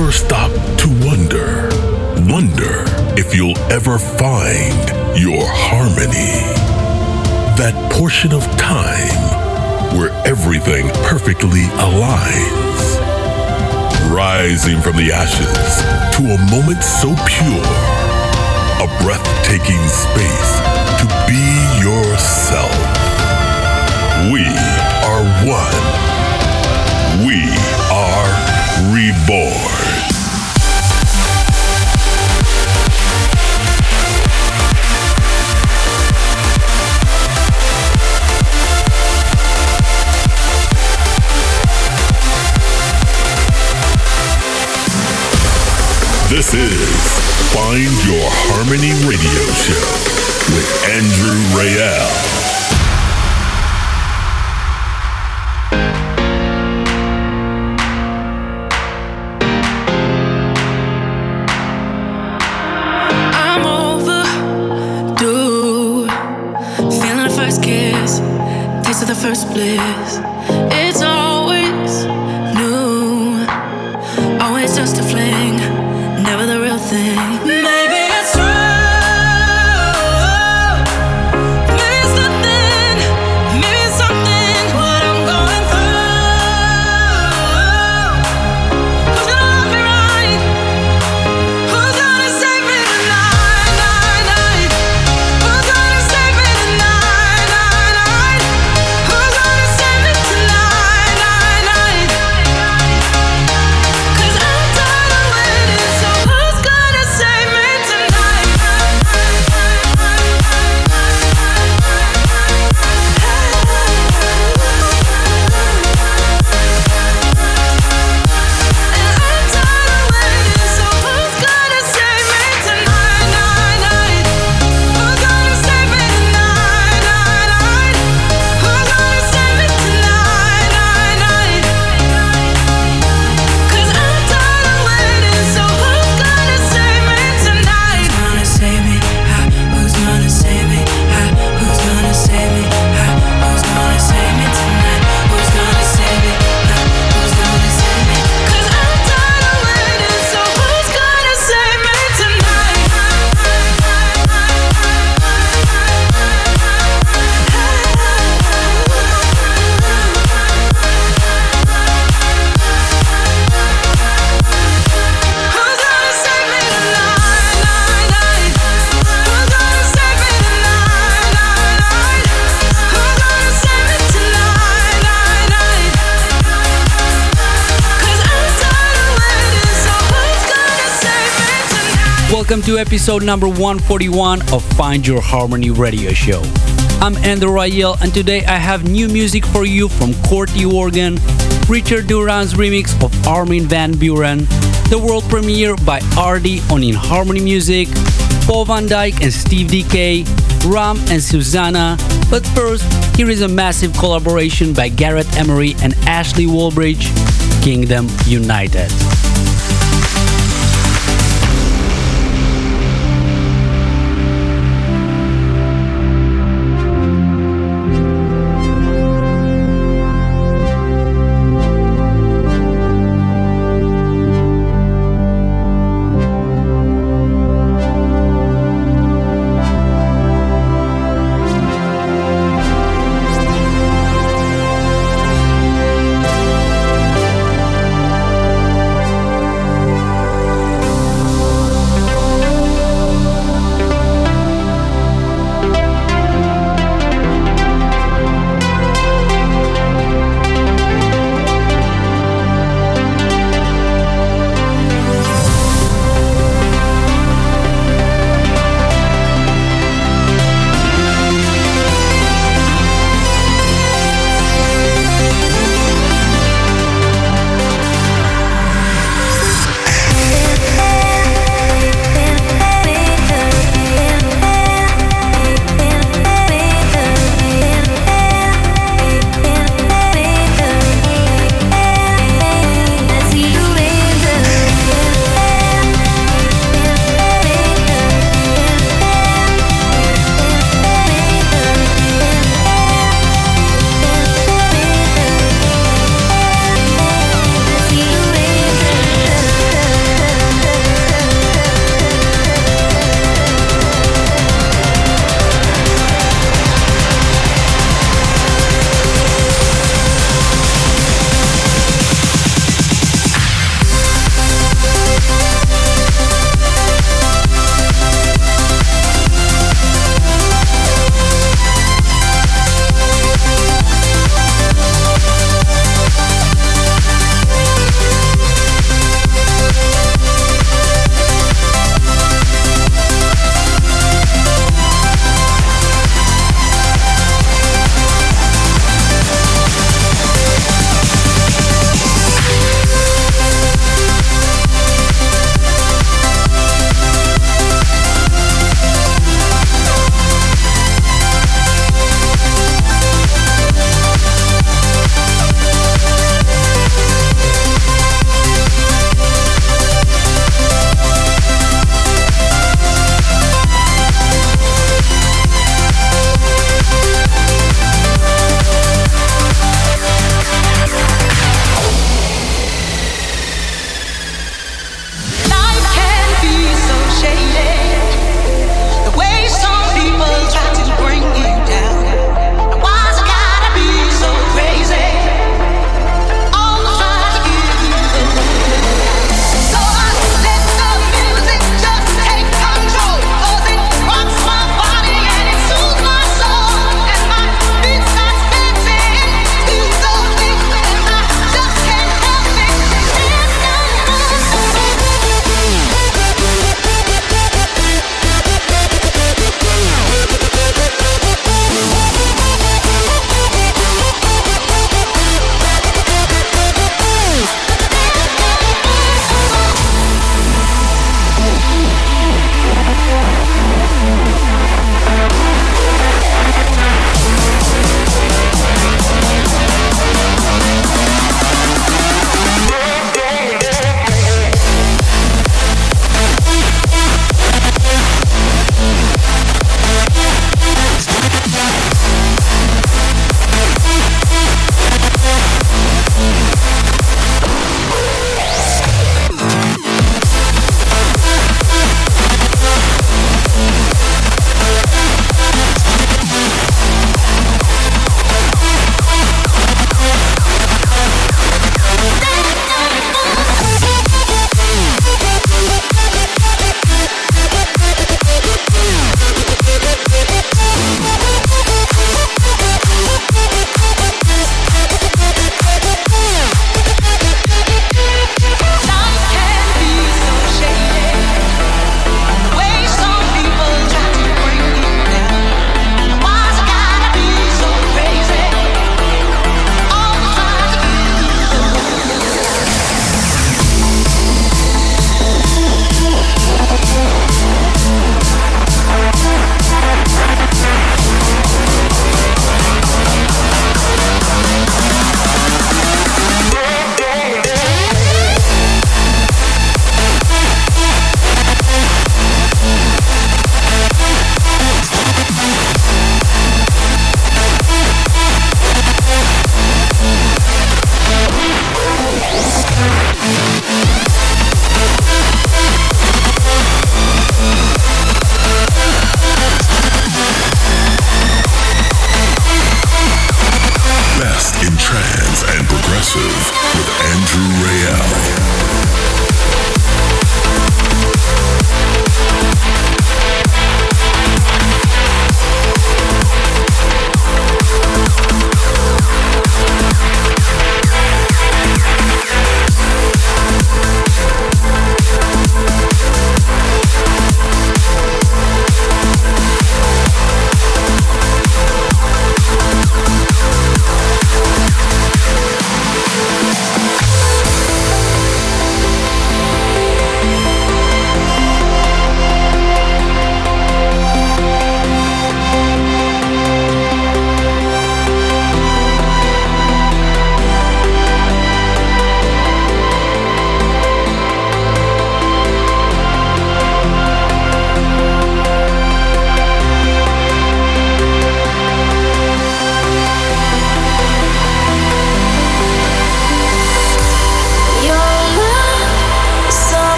ever stop to wonder, wonder if you'll ever find your harmony? That portion of time where everything perfectly aligns. Rising from the ashes to a moment so pure, a breathtaking space to be yourself. We are one. We are reborn. This is Find Your Harmony Radio Show with Andrew Rayel. I'm overdue. Feeling the first kiss, taste of the first bliss. Episode number 141 of Find Your Harmony radio show. I'm Andrew Rayel, and today I have new music for you from Corti Organ, Richard Durand's remix of Armin van Buuren, the world premiere by Artie on In Harmony Music, Paul van Dyk and Steve Dekay, Ram and Susana. But first, here is a massive collaboration by Gareth Emery and Ashley Wallbridge, Kingdom United.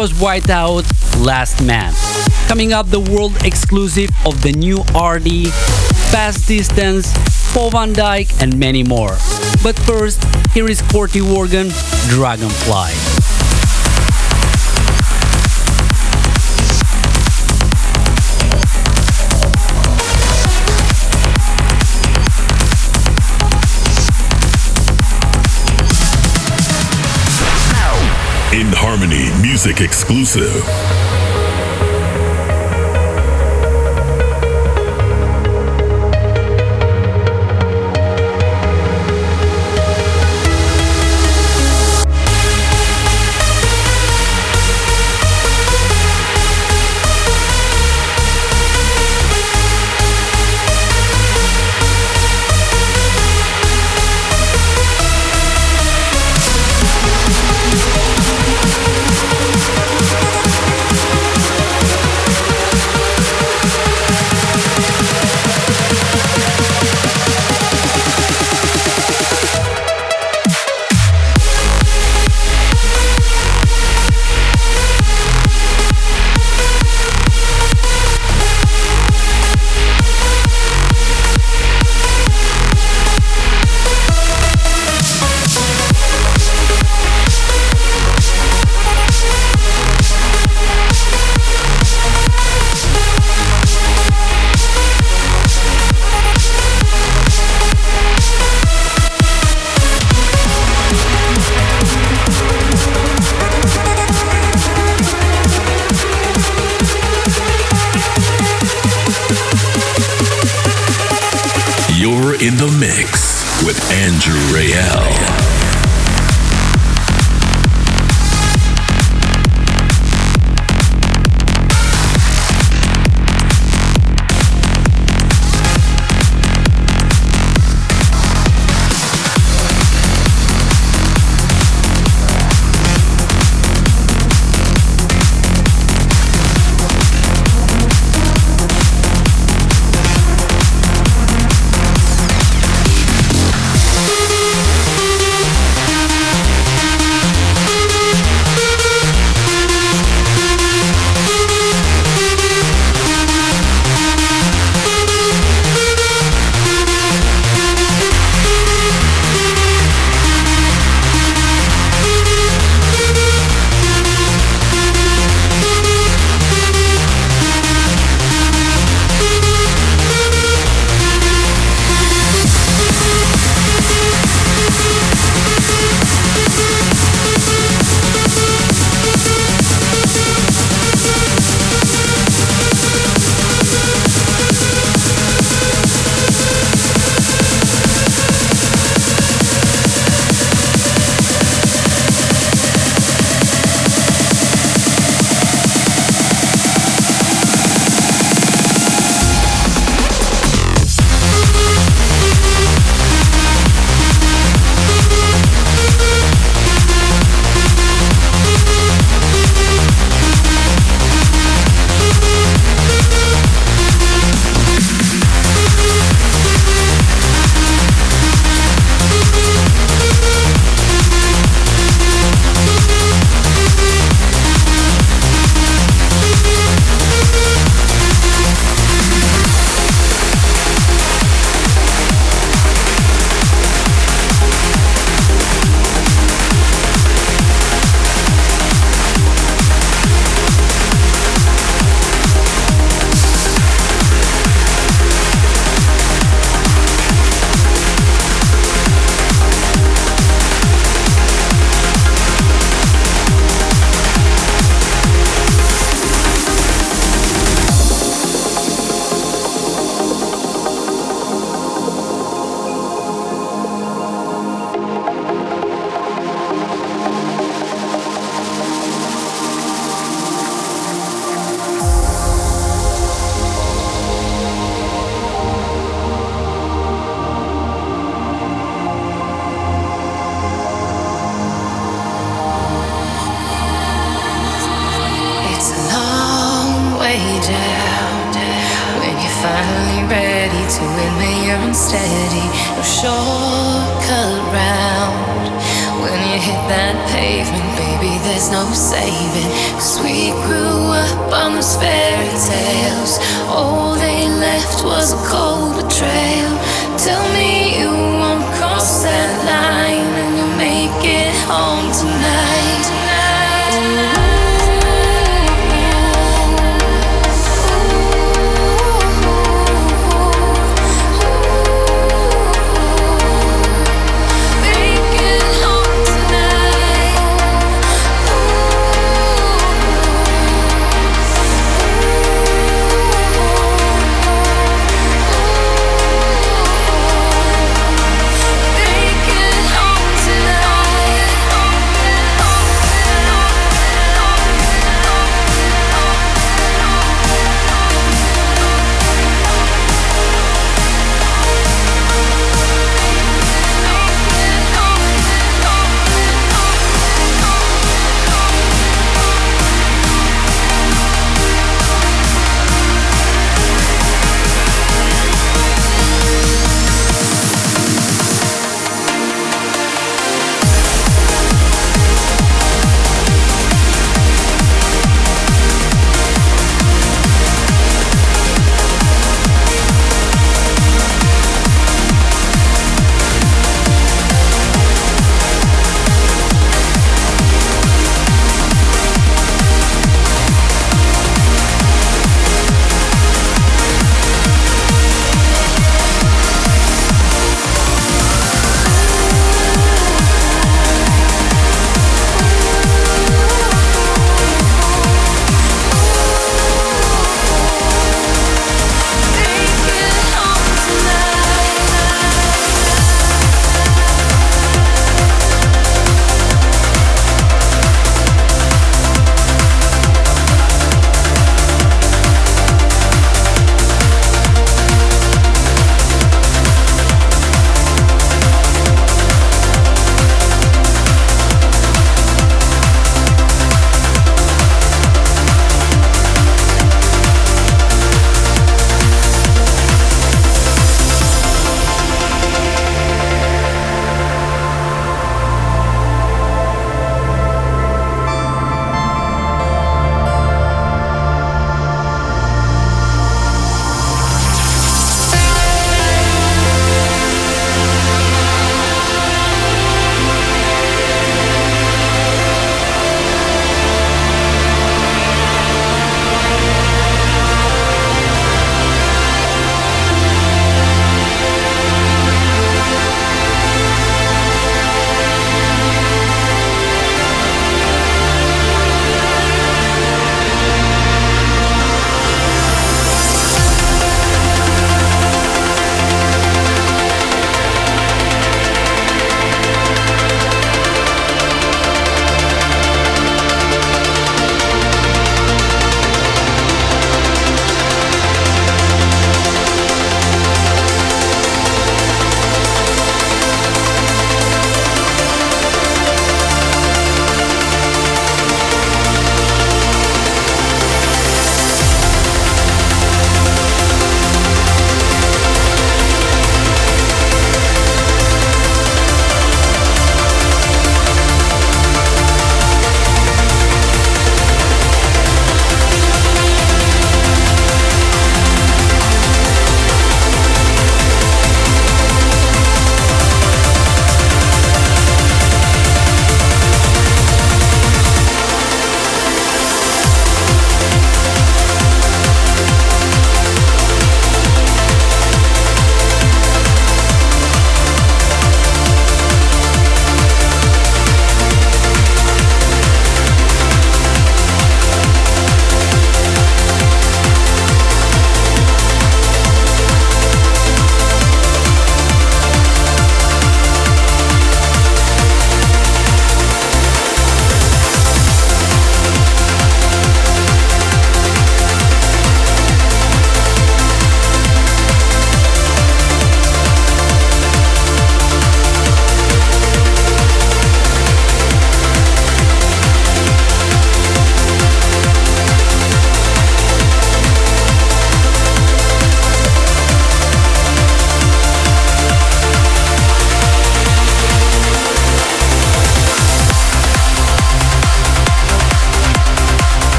Was Whiteout, Last Man. Coming up, the world exclusive of the new RD, Fast Distance, Paul van Dyk, and many more. But first, here is Corti Organ, Dragonfly. Harmony Music Exclusive. Shortcut round when you hit that pavement, baby. baby, there's no saving. Cause we grew up on those fairy tales. All they left was a cold betrayal. Tell me you won't cross that line and you'll make it home tonight.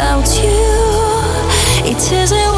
without you. It isn't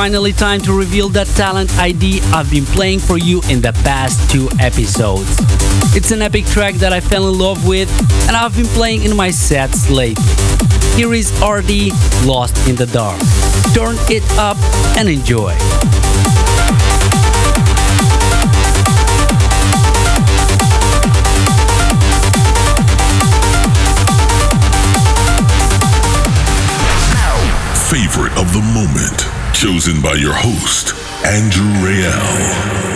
finally time to reveal that talent ID I've been playing for you in the past two episodes. It's an epic track that I fell in love with and I've been playing in my sets lately. Here is RD Lost in the Dark. Turn it up and enjoy. Favorite of the chosen by your host, Andrew Rayel.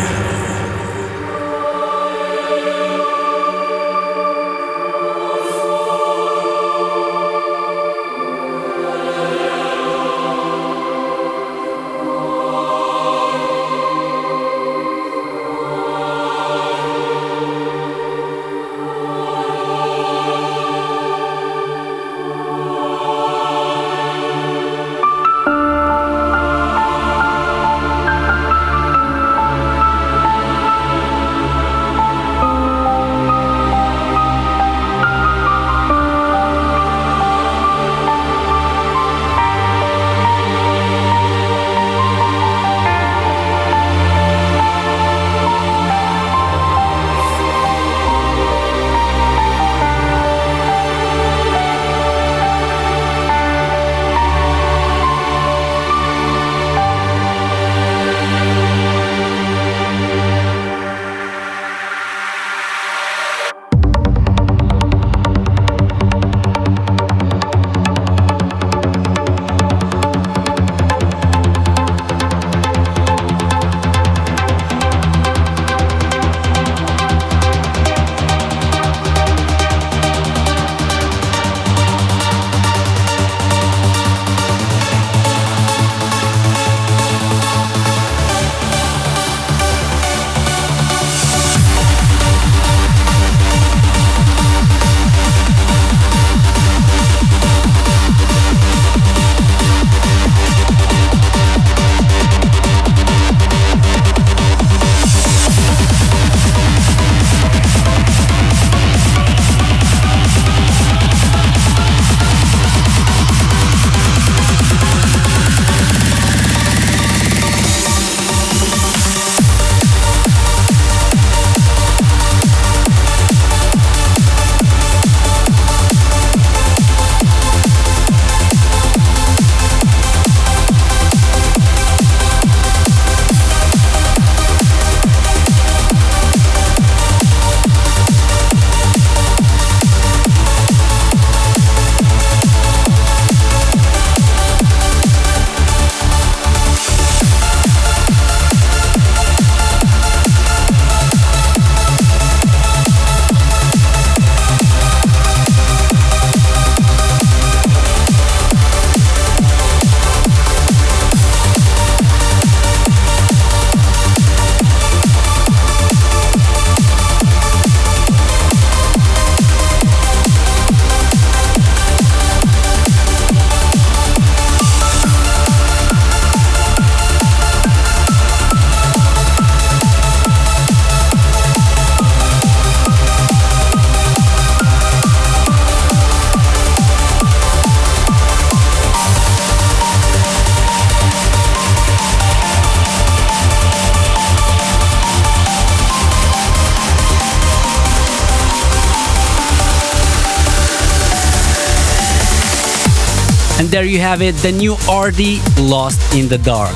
Have it, the new RD Lost in the Dark.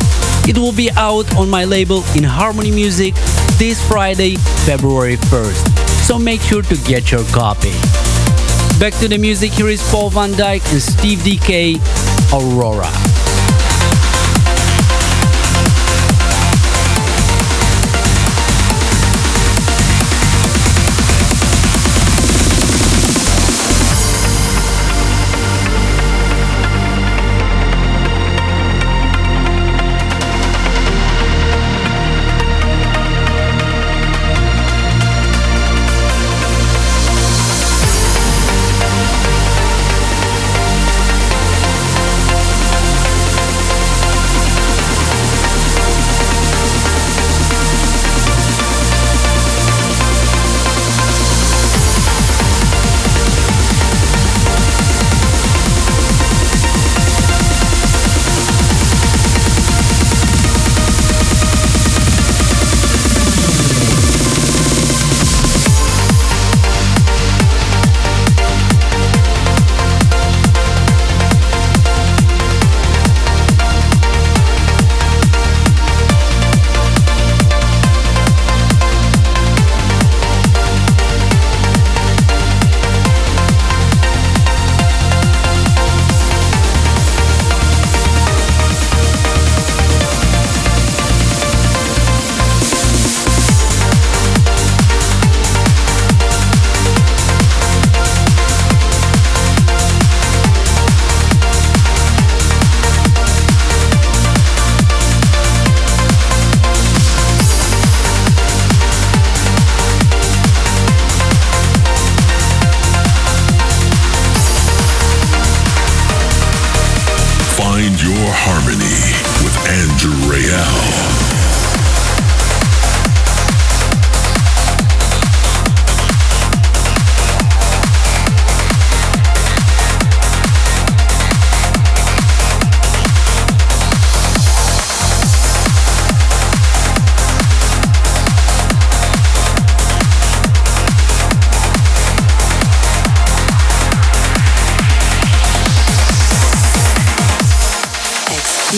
It will be out on my label in Harmony Music this Friday, February 1st. So make sure to get your copy. Back to the music, here is Paul van Dyk and Steve Dekay, Aurora.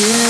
you.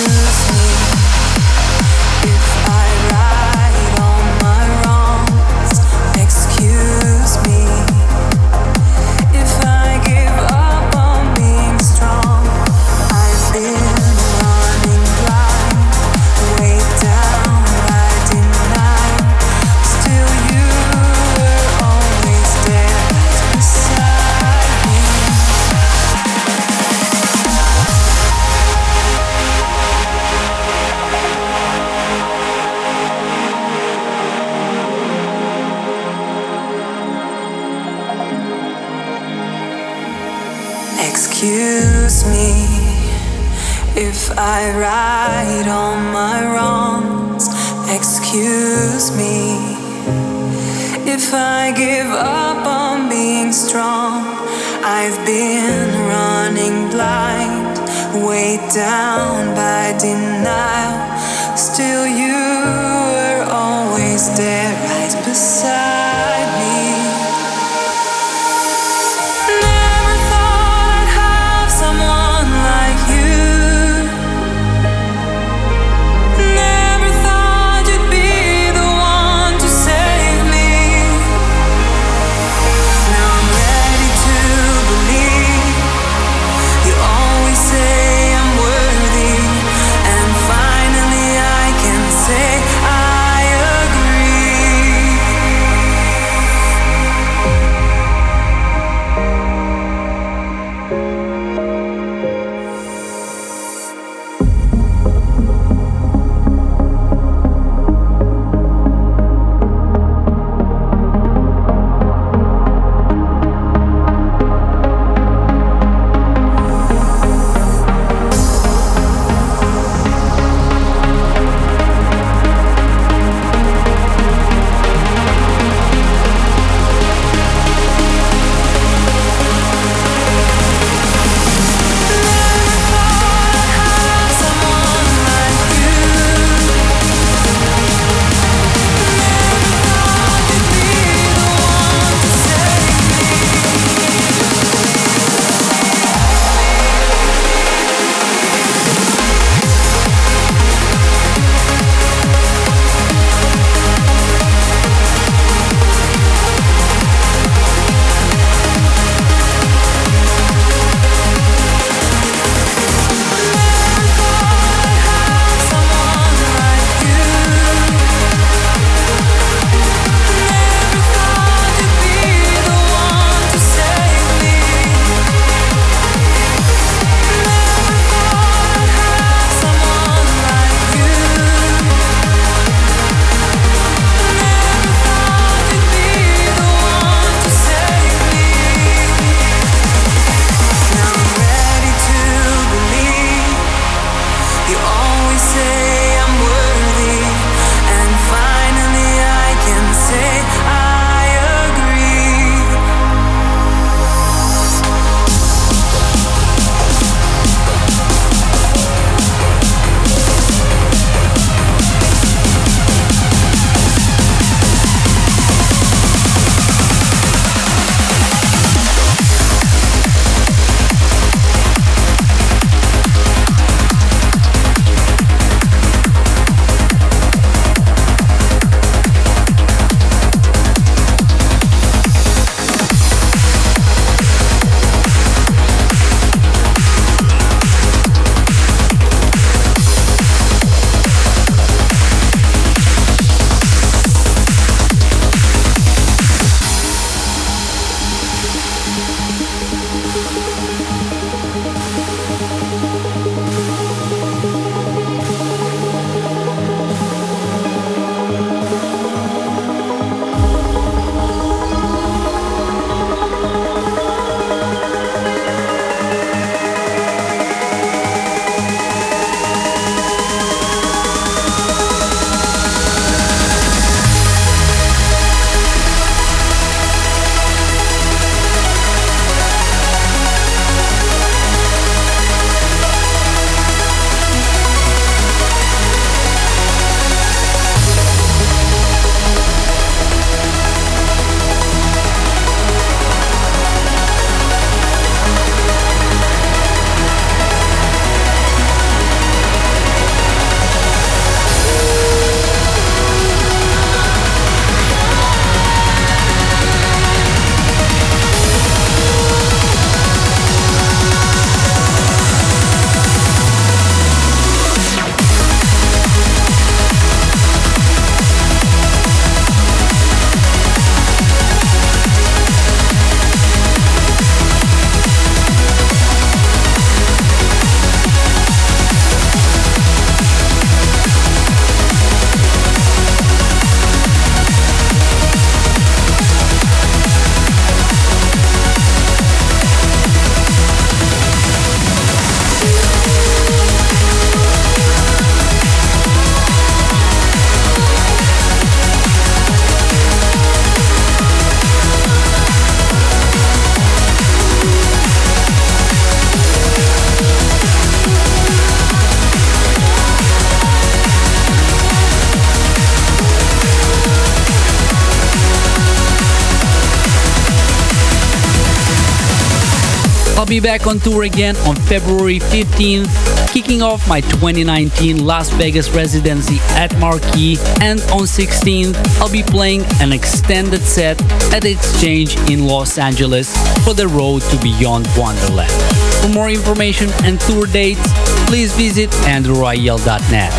Back on tour again on February 15th, kicking off my 2019 Las Vegas residency at Marquee, and on 16th, I'll be playing an extended set at Exchange in Los Angeles for the road to Beyond Wonderland. For more information and tour dates, please visit andrewrayel.net.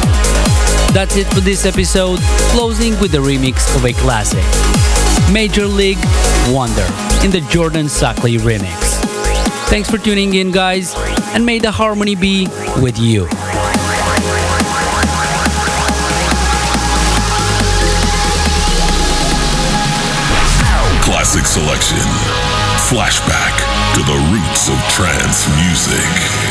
That's it for this episode, closing with a remix of a classic. Major League Wonder in the Jordan Suckley remix. Thanks for tuning in, guys, and may the harmony be with you. Classic selection. Flashback to the roots of trance music.